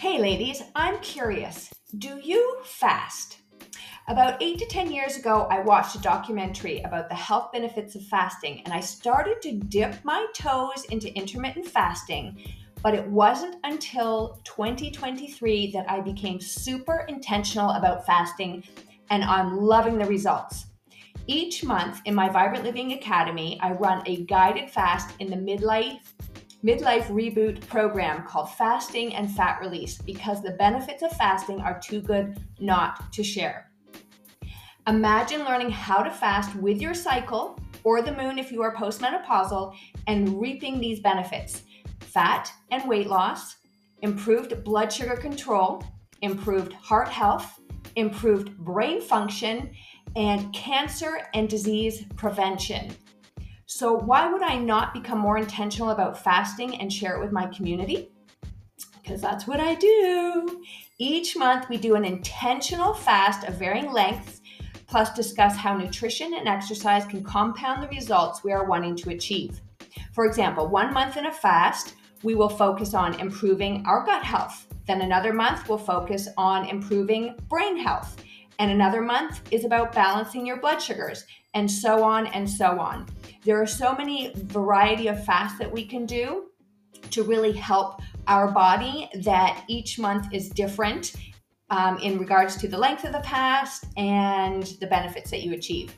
Hey, ladies, I'm curious. Do you fast? About eight to 10 years ago, I watched a documentary about the health benefits of fasting, and I started to dip my toes into intermittent fasting. But it wasn't until 2023 that I became super intentional about fasting, and I'm loving the results. Each month in my Vibrant Living Academy, I run a guided fast in the midlife midlife reboot program called Fasting and Fat Release because the benefits of fasting are too good not to share. Imagine learning how to fast with your cycle or the moon if you are postmenopausal and reaping these benefits fat and weight loss, improved blood sugar control, improved heart health, improved brain function, and cancer and disease prevention. So, why would I not become more intentional about fasting and share it with my community? Because that's what I do. Each month, we do an intentional fast of varying lengths, plus, discuss how nutrition and exercise can compound the results we are wanting to achieve. For example, one month in a fast, we will focus on improving our gut health. Then another month, we'll focus on improving brain health. And another month is about balancing your blood sugars, and so on and so on. There are so many variety of fasts that we can do to really help our body that each month is different um, in regards to the length of the fast and the benefits that you achieve.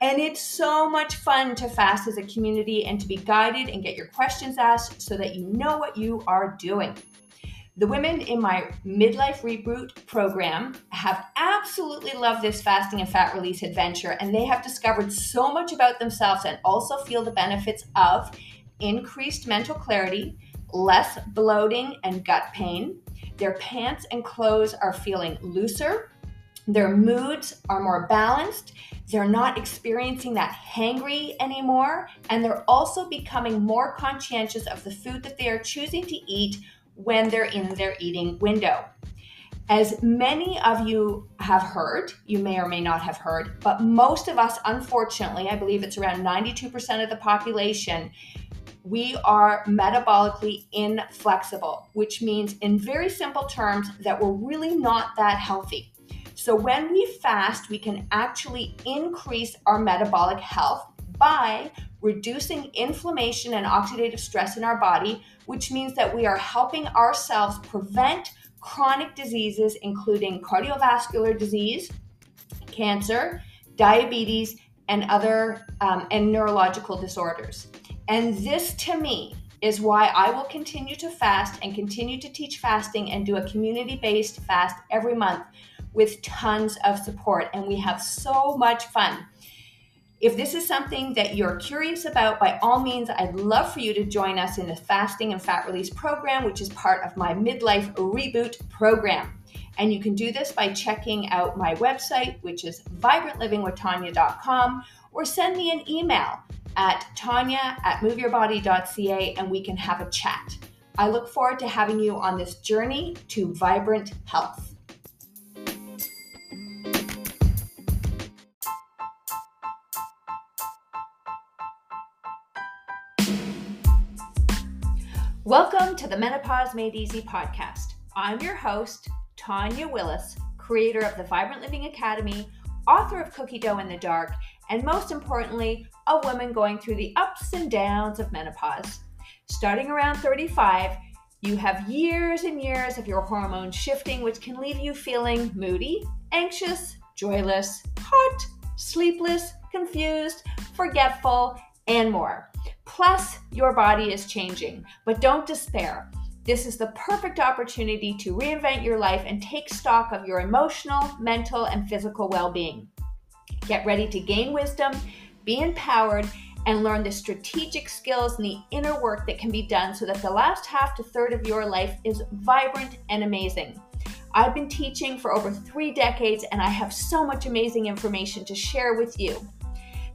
And it's so much fun to fast as a community and to be guided and get your questions asked so that you know what you are doing. The women in my midlife reboot program have absolutely loved this fasting and fat release adventure, and they have discovered so much about themselves and also feel the benefits of increased mental clarity, less bloating and gut pain. Their pants and clothes are feeling looser. Their moods are more balanced. They're not experiencing that hangry anymore. And they're also becoming more conscientious of the food that they are choosing to eat when they're in their eating window. As many of you have heard, you may or may not have heard, but most of us, unfortunately, I believe it's around 92% of the population, we are metabolically inflexible, which means, in very simple terms, that we're really not that healthy. So, when we fast, we can actually increase our metabolic health by reducing inflammation and oxidative stress in our body, which means that we are helping ourselves prevent chronic diseases, including cardiovascular disease, cancer, diabetes, and other um, and neurological disorders. And this to me is why I will continue to fast and continue to teach fasting and do a community based fast every month with tons of support. And we have so much fun. If this is something that you're curious about, by all means, I'd love for you to join us in the Fasting and Fat Release program, which is part of my Midlife Reboot program. And you can do this by checking out my website, which is vibrantlivingwithtanya.com, or send me an email at tanya at moveyourbody.ca and we can have a chat. I look forward to having you on this journey to vibrant health. Welcome to the Menopause Made Easy podcast. I'm your host, Tanya Willis, creator of the Vibrant Living Academy, author of Cookie Dough in the Dark, and most importantly, a woman going through the ups and downs of menopause. Starting around 35, you have years and years of your hormones shifting, which can leave you feeling moody, anxious, joyless, hot, sleepless, confused, forgetful, and more. Plus, your body is changing, but don't despair. This is the perfect opportunity to reinvent your life and take stock of your emotional, mental, and physical well being. Get ready to gain wisdom, be empowered, and learn the strategic skills and the inner work that can be done so that the last half to third of your life is vibrant and amazing. I've been teaching for over three decades and I have so much amazing information to share with you.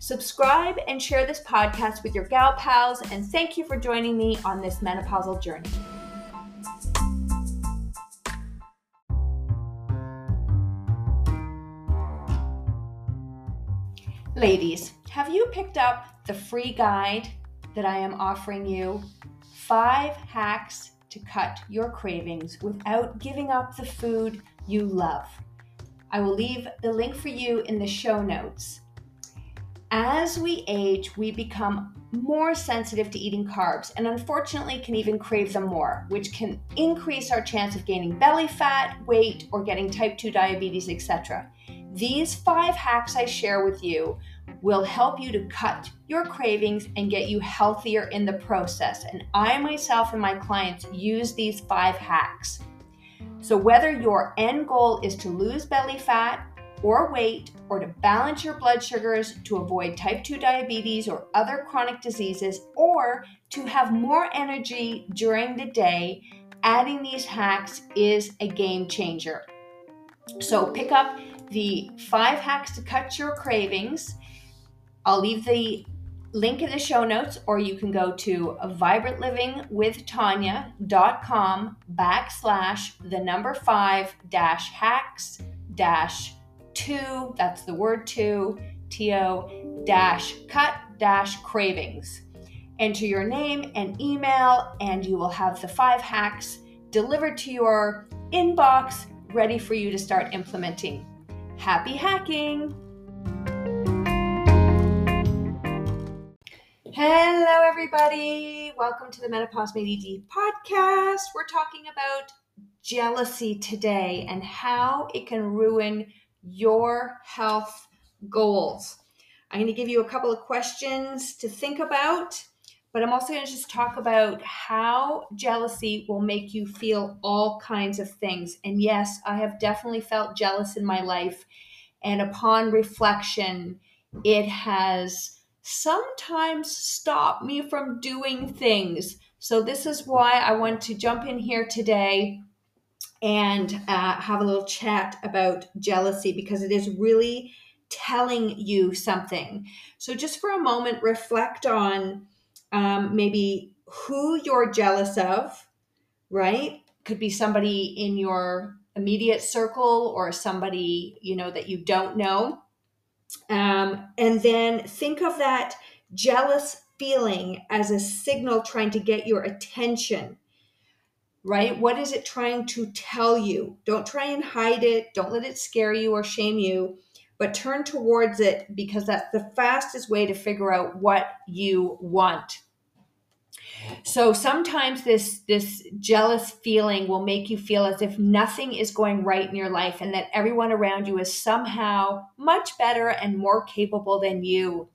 Subscribe and share this podcast with your gal pals, and thank you for joining me on this menopausal journey. Ladies, have you picked up the free guide that I am offering you? Five hacks to cut your cravings without giving up the food you love. I will leave the link for you in the show notes. As we age, we become more sensitive to eating carbs and unfortunately can even crave them more, which can increase our chance of gaining belly fat, weight, or getting type 2 diabetes, etc. These five hacks I share with you will help you to cut your cravings and get you healthier in the process. And I myself and my clients use these five hacks. So, whether your end goal is to lose belly fat or weight, or to balance your blood sugars to avoid type 2 diabetes or other chronic diseases, or to have more energy during the day, adding these hacks is a game changer. So, pick up the five hacks to cut your cravings I'll leave the link in the show notes, or you can go to vibrantlivingwithtanya.com backslash the number five dash hacks dash two, that's the word two, T-O dash cut dash cravings. Enter your name and email, and you will have the five hacks delivered to your inbox, ready for you to start implementing. Happy hacking! Hello, everybody. Welcome to the Menopause Made Easy podcast. We're talking about jealousy today and how it can ruin your health goals. I'm going to give you a couple of questions to think about, but I'm also going to just talk about how jealousy will make you feel all kinds of things. And yes, I have definitely felt jealous in my life. And upon reflection, it has sometimes stopped me from doing things. So, this is why I want to jump in here today and uh, have a little chat about jealousy because it is really telling you something. So, just for a moment, reflect on um, maybe who you're jealous of, right? Could be somebody in your immediate circle or somebody you know that you don't know um, and then think of that jealous feeling as a signal trying to get your attention, right? What is it trying to tell you? Don't try and hide it. Don't let it scare you or shame you, but turn towards it because that's the fastest way to figure out what you want. So sometimes this this jealous feeling will make you feel as if nothing is going right in your life and that everyone around you is somehow much better and more capable than you.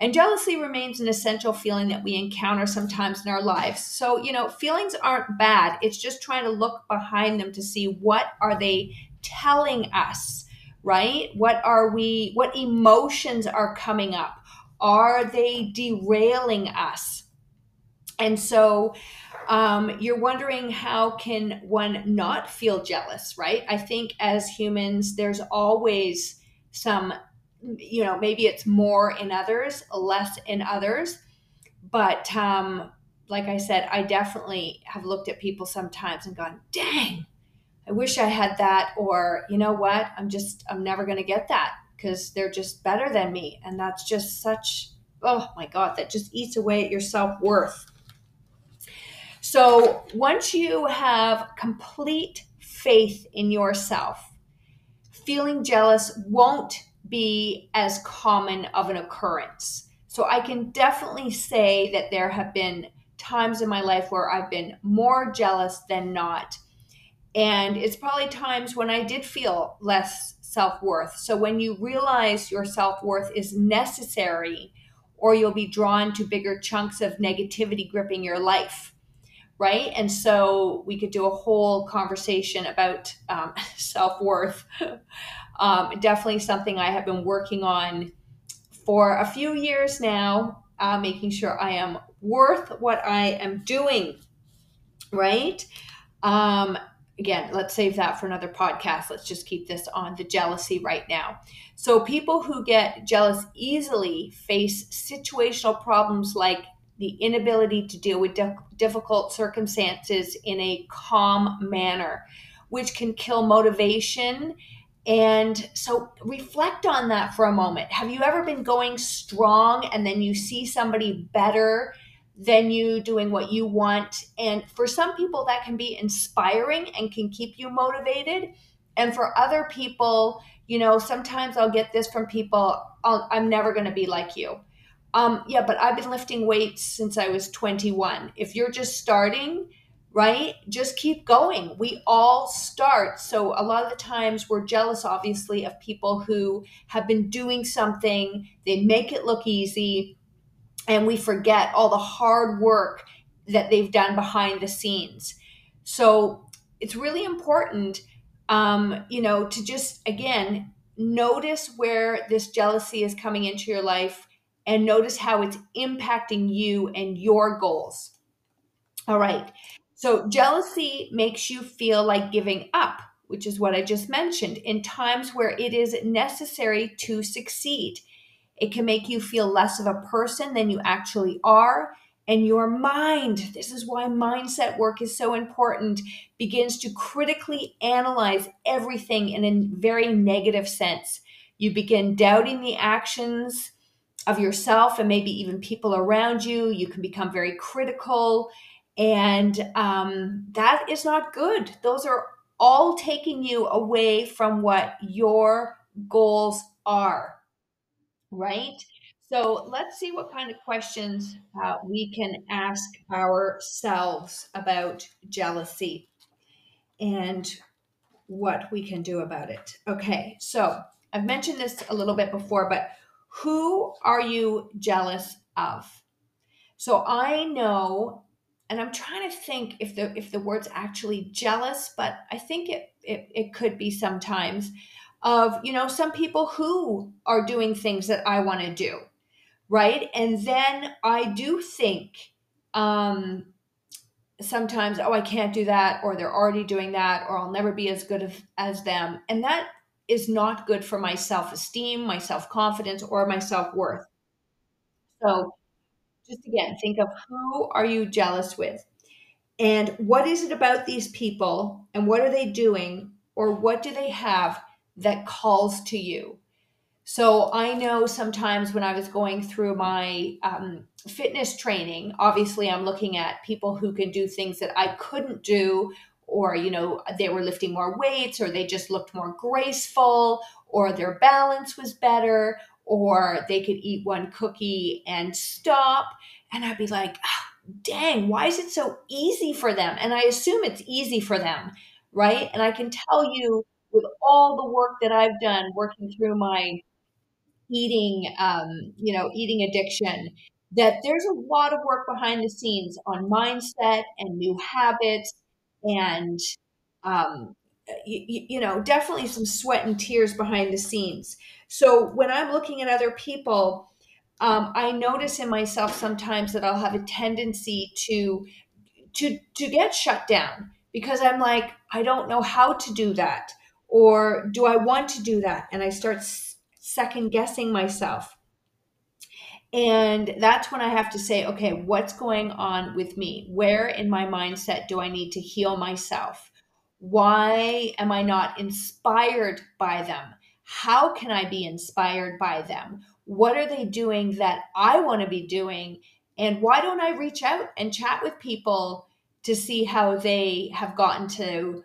And jealousy remains an essential feeling that we encounter sometimes in our lives. So, you know, feelings aren't bad. It's just trying to look behind them to see what are they telling us, right? What are we what emotions are coming up? Are they derailing us? And so um, you're wondering how can one not feel jealous, right? I think as humans, there's always some, you know, maybe it's more in others, less in others. But um, like I said, I definitely have looked at people sometimes and gone, dang, I wish I had that. Or, you know what? I'm just, I'm never going to get that because they're just better than me. And that's just such, oh my God, that just eats away at your self worth. So once you have complete faith in yourself, feeling jealous won't be as common of an occurrence. So I can definitely say that there have been times in my life where I've been more jealous than not. And it's probably times when I did feel less self worth. So when you realize your self worth is necessary, or you'll be drawn to bigger chunks of negativity gripping your life right? And so we could do a whole conversation about um, self worth. Um, definitely something I have been working on for a few years now, uh, making sure I am worth what I am doing, right? Um, again, let's save that for another podcast. Let's just keep this on the jealousy right now. So, people who get jealous easily face situational problems like the inability to deal with difficult circumstances in a calm manner, which can kill motivation. And so reflect on that for a moment. Have you ever been going strong and then you see somebody better than you doing what you want. And for some people, that can be inspiring and can keep you motivated. And for other people, you know, sometimes I'll get this from people i am never going to be like you. Um, yeah, but I've been lifting weights since I was 21. If you're just starting, right, just keep going. We all start. So a lot of the times we're jealous, obviously, of people who have been doing something, they make it look easy and we forget all the hard work that they've done behind the scenes. So it's really important, um, you know, to just again notice where this jealousy is coming into your life and notice how it's impacting you and your goals. All right. So jealousy makes you feel like giving up, which is what I just mentioned, in times where it is necessary to succeed. It can make you feel less of a person than you actually are. And your mind, this is why mindset work is so important, begins to critically analyze everything in a very negative sense. You begin doubting the actions of yourself and maybe even people around you. You can become very critical. And um, that is not good. Those are all taking you away from what your goals are right? So let's see what kind of questions uh, we can ask ourselves about jealousy and what we can do about it. Okay, so I've mentioned this a little bit before, but who are you jealous of? So I know, and I'm trying to think if the if the word's actually jealous, but I think it it, it could be sometimes of, you know, some people who are doing things that I want to do, right? And then I do think um, sometimes, oh, I can't do that, or they're already doing that, or I'll never be as good as, as them. And that is not good for my self esteem, my self confidence, or my self worth. So, just again, think of who are you jealous with? And what is it about these people and what are they doing or what do they have that calls to you. So I know sometimes when I was going through my um, fitness training, obviously I'm looking at people who can do things that I couldn't do, or, you know, they were lifting more weights, or they just looked more graceful, or their balance was better, or they could eat one cookie and stop. And I'd be like, oh, dang, why is it so easy for them? And I assume it's easy for them, right? And I can tell you with all the work that I've done working through my eating, um, you know, eating addiction, that there's a lot of work behind the scenes on mindset and new habits and, um, you, you know, definitely some sweat and tears behind the scenes. So when I'm looking at other people, um, I notice in myself sometimes that I'll have a tendency to to to get shut down because I'm like I don't know how to do that or do I want to do that? And I start second guessing myself. And that's when I have to say, okay, what's going on with me? Where in my mindset do I need to heal myself? Why am I not inspired by them? How can I be inspired by them? What are they doing that I want to be doing? And why don't I reach out and chat with people to see how they have gotten to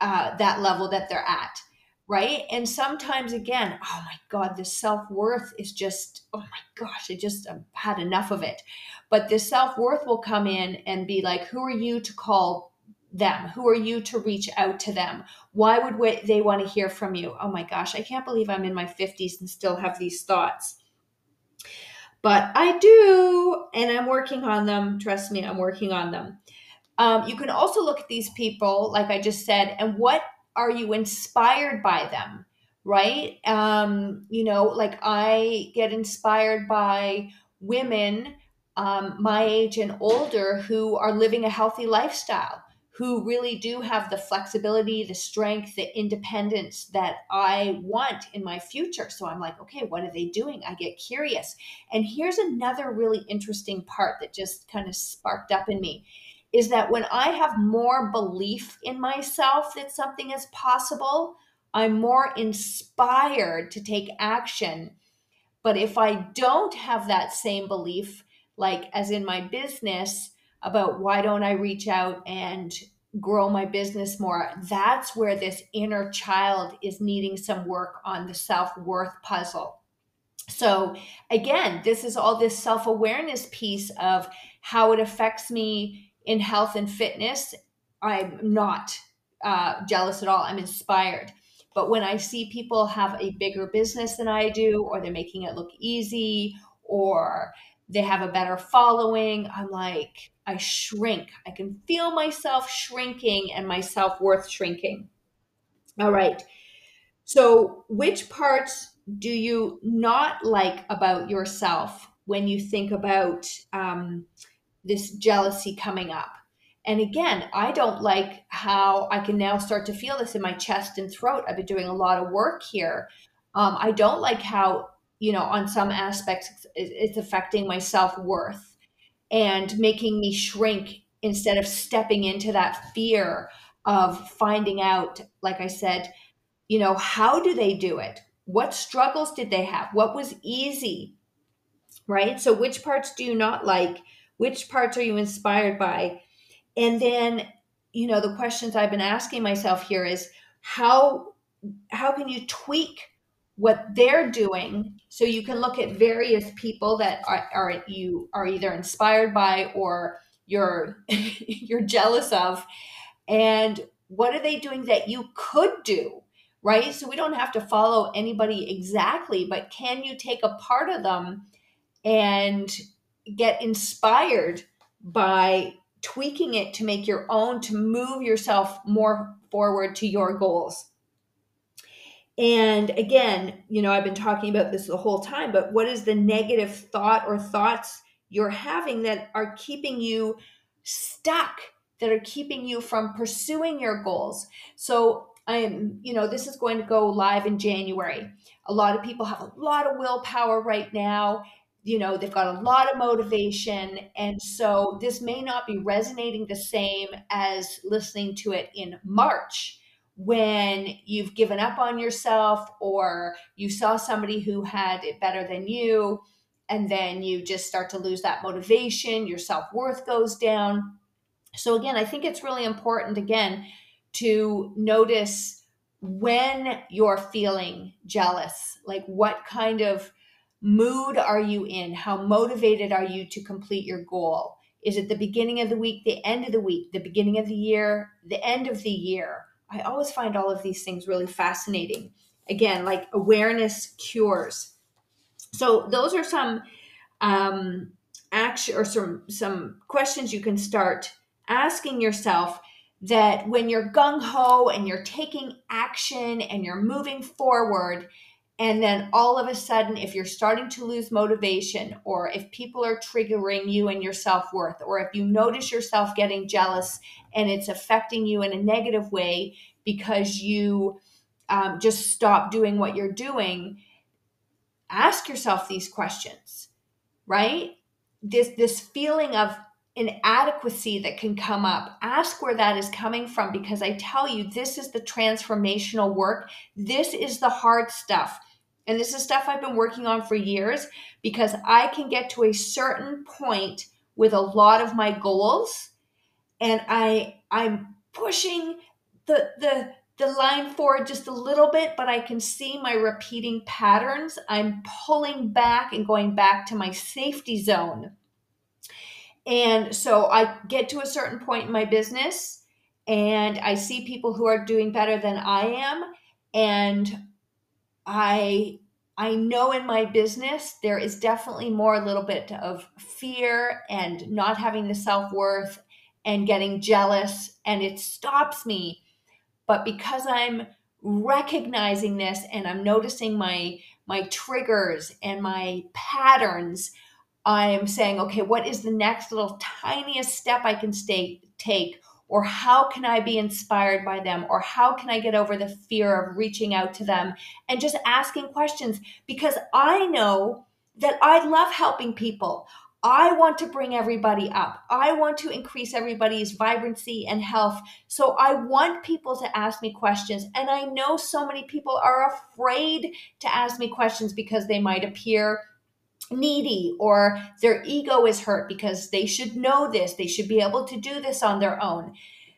uh, that level that they're at right and sometimes again oh my god the self-worth is just oh my gosh i just I've had enough of it but the self-worth will come in and be like who are you to call them? Who are you to reach out to them? Why would they want to hear from you? Oh my gosh i can't believe i'm in my 50s and still have these thoughts. But i do and i'm working on them. Trust me i'm working on them. Um, you can also look at these people, like I just said, and what are you inspired by them, right? Um, you know, like I get inspired by women um, my age and older who are living a healthy lifestyle, who really do have the flexibility, the strength, the independence that I want in my future. So I'm like, okay, what are they doing? I get curious. And here's another really interesting part that just kind of sparked up in me is that when I have more belief in myself that something is possible, I'm more inspired to take action. But if I don't have that same belief, like as in my business, about why don't I reach out and grow my business more? That's where this inner child is needing some work on the self worth puzzle. So, again, this is all this self awareness piece of how it affects me in health and fitness. I'm not uh, jealous at all. I'm inspired. But when I see people have a bigger business than I do, or they're making it look easy, or they have a better following, I'm like, I shrink. I can feel myself shrinking and my self worth shrinking. All right. So, which parts do you not like about yourself when you think about um, this jealousy coming up? And again, I don't like how I can now start to feel this in my chest and throat. I've been doing a lot of work here. Um, I don't like how, you know, on some aspects, it's affecting my self worth and making me shrink instead of stepping into that fear of finding out, like I said, you know, how do they do it? What struggles did they have? What was easy? Right? So, which parts do you not like? Which parts are you inspired by? And then, you know, the questions I've been asking myself here is how how can you tweak what they're doing. So you can look at various people that are, are you are either inspired by or you're you're jealous of. And what are they doing that you could do right? So we don't have to follow anybody exactly but can you take a part of them and get inspired by tweaking it to make your own, to move yourself more forward to your goals. And again, you know, I've been talking about this the whole time, but what is the negative thought or thoughts you're having that are keeping you stuck, that are keeping you from pursuing your goals? So, I'm, you know, this is going to go live in January. A lot of people have a lot of willpower right now you know they've got a lot of motivation and so this may not be resonating the same as listening to it in march when you've given up on yourself or you saw somebody who had it better than you and then you just start to lose that motivation your self-worth goes down so again i think it's really important again to notice when you're feeling jealous like what kind of mood are you in? How motivated are you to complete your goal? Is it the beginning of the week, the end of the week, the beginning of the year, the end of the year? I always find all of these things really fascinating. Again, like awareness cures. So those are some um, action or some some questions you can start asking yourself that when you're gung ho and you're taking action and you're moving forward, and then all of a sudden, if you're starting to lose motivation, or if people are triggering you and your self worth, or if you notice yourself getting jealous and it's affecting you in a negative way because you um, just stop doing what you're doing, ask yourself these questions, right? This this feeling of inadequacy that can come up. Ask where that is coming from because I tell you, this is the transformational work. This is the hard stuff. And this is stuff I've been working on for years because I can get to a certain point with a lot of my goals and I I'm pushing the the the line forward just a little bit, but I can see my repeating patterns. I'm pulling back and going back to my safety zone. And so I get to a certain point in my business and I see people who are doing better than I am and I I know in my business there is definitely more a little bit of fear and not having the self-worth and getting jealous and it stops me. But because I'm recognizing this and I'm noticing my my triggers and my patterns, I'm saying, okay, what is the next little tiniest step I can stay take or how can I be inspired by them? Or how can I get over the fear of reaching out to them and just asking questions? Because I know that I love helping people. I want to bring everybody up. I want to increase everybody's vibrancy and health. So I want people to ask me questions. And I know so many people are afraid to ask me questions because they might appear needy or their ego is hurt because they should know this, they should be able to do this on their own.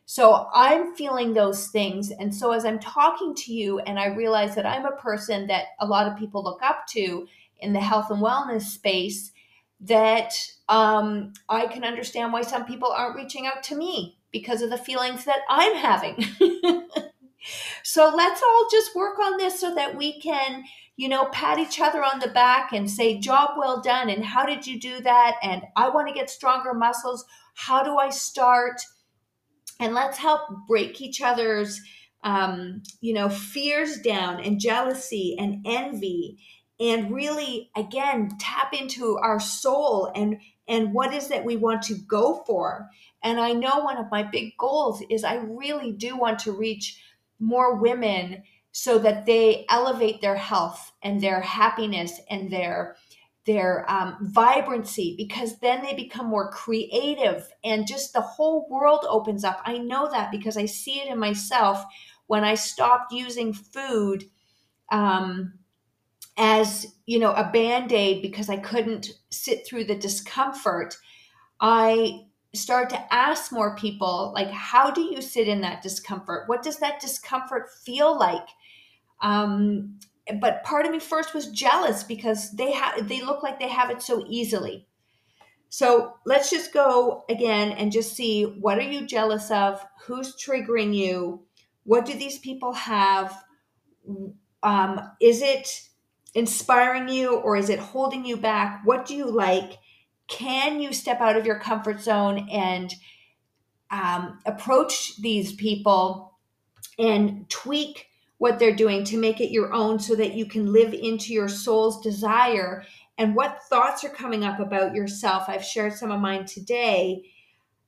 So I'm feeling those things. And so as I'm talking to you, and I realize that I'm a person that a lot of people look up to in the health and wellness space, that um, I can understand why some people aren't reaching out to me because of the feelings that I'm having. so let's all just work on this so that we can, you know, pat each other on the back and say, job well done. And how did you do that? And I want to get stronger muscles. How do I start? And let's help break each other's, um, you know, fears down and jealousy and envy and really again tap into our soul and and what is that we want to go for and i know one of my big goals is i really do want to reach more women so that they elevate their health and their happiness and their their um, vibrancy because then they become more creative and just the whole world opens up. I know that because i see it in myself when i stopped using food um, as you know a band-aid because i couldn't sit through the discomfort i start to ask more people like how do you sit in that discomfort? What does that discomfort feel like um, but part of me first was jealous because they have they look like they have it so easily so let's just go again and just see what are you jealous of who's triggering you what do these people have um, is it inspiring you or is it holding you back? What do you like? Can you step out of your comfort zone and um, approach these people and tweak what they're doing to make it your own so that you can live into your soul's desire? And what thoughts are coming up about yourself? I've shared some of mine today.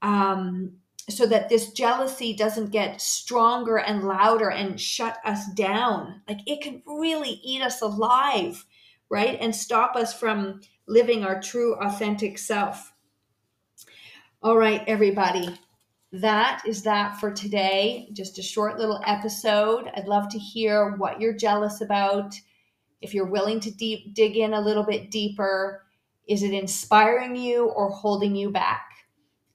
Um, so that this jealousy doesn't get stronger and louder and shut us down. Like it can really eat us alive, right? And stop us from living our true, authentic self. All right, everybody. That is that for today. Just a short little episode. I'd love to hear what you're jealous about. If you're willing to deep dig in a little bit deeper, is it inspiring you or holding you back?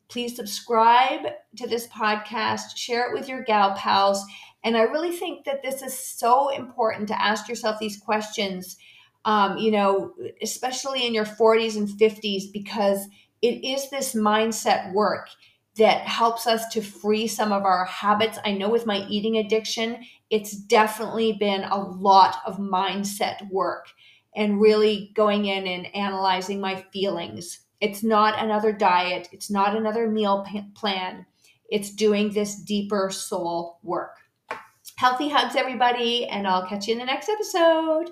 Please subscribe to this podcast, share it with your gal pals. And I really think that this is so important to ask yourself these questions, um, you know, especially in your 40s and 50s, because it is this mindset work that helps us to free some of our habits. I know with my eating addiction, it's definitely been a lot of mindset work and really going in and analyzing my feelings it's not another diet, it's not another meal plan. It's doing this deeper soul work. Healthy hugs, everybody, and I'll catch you in the next episode.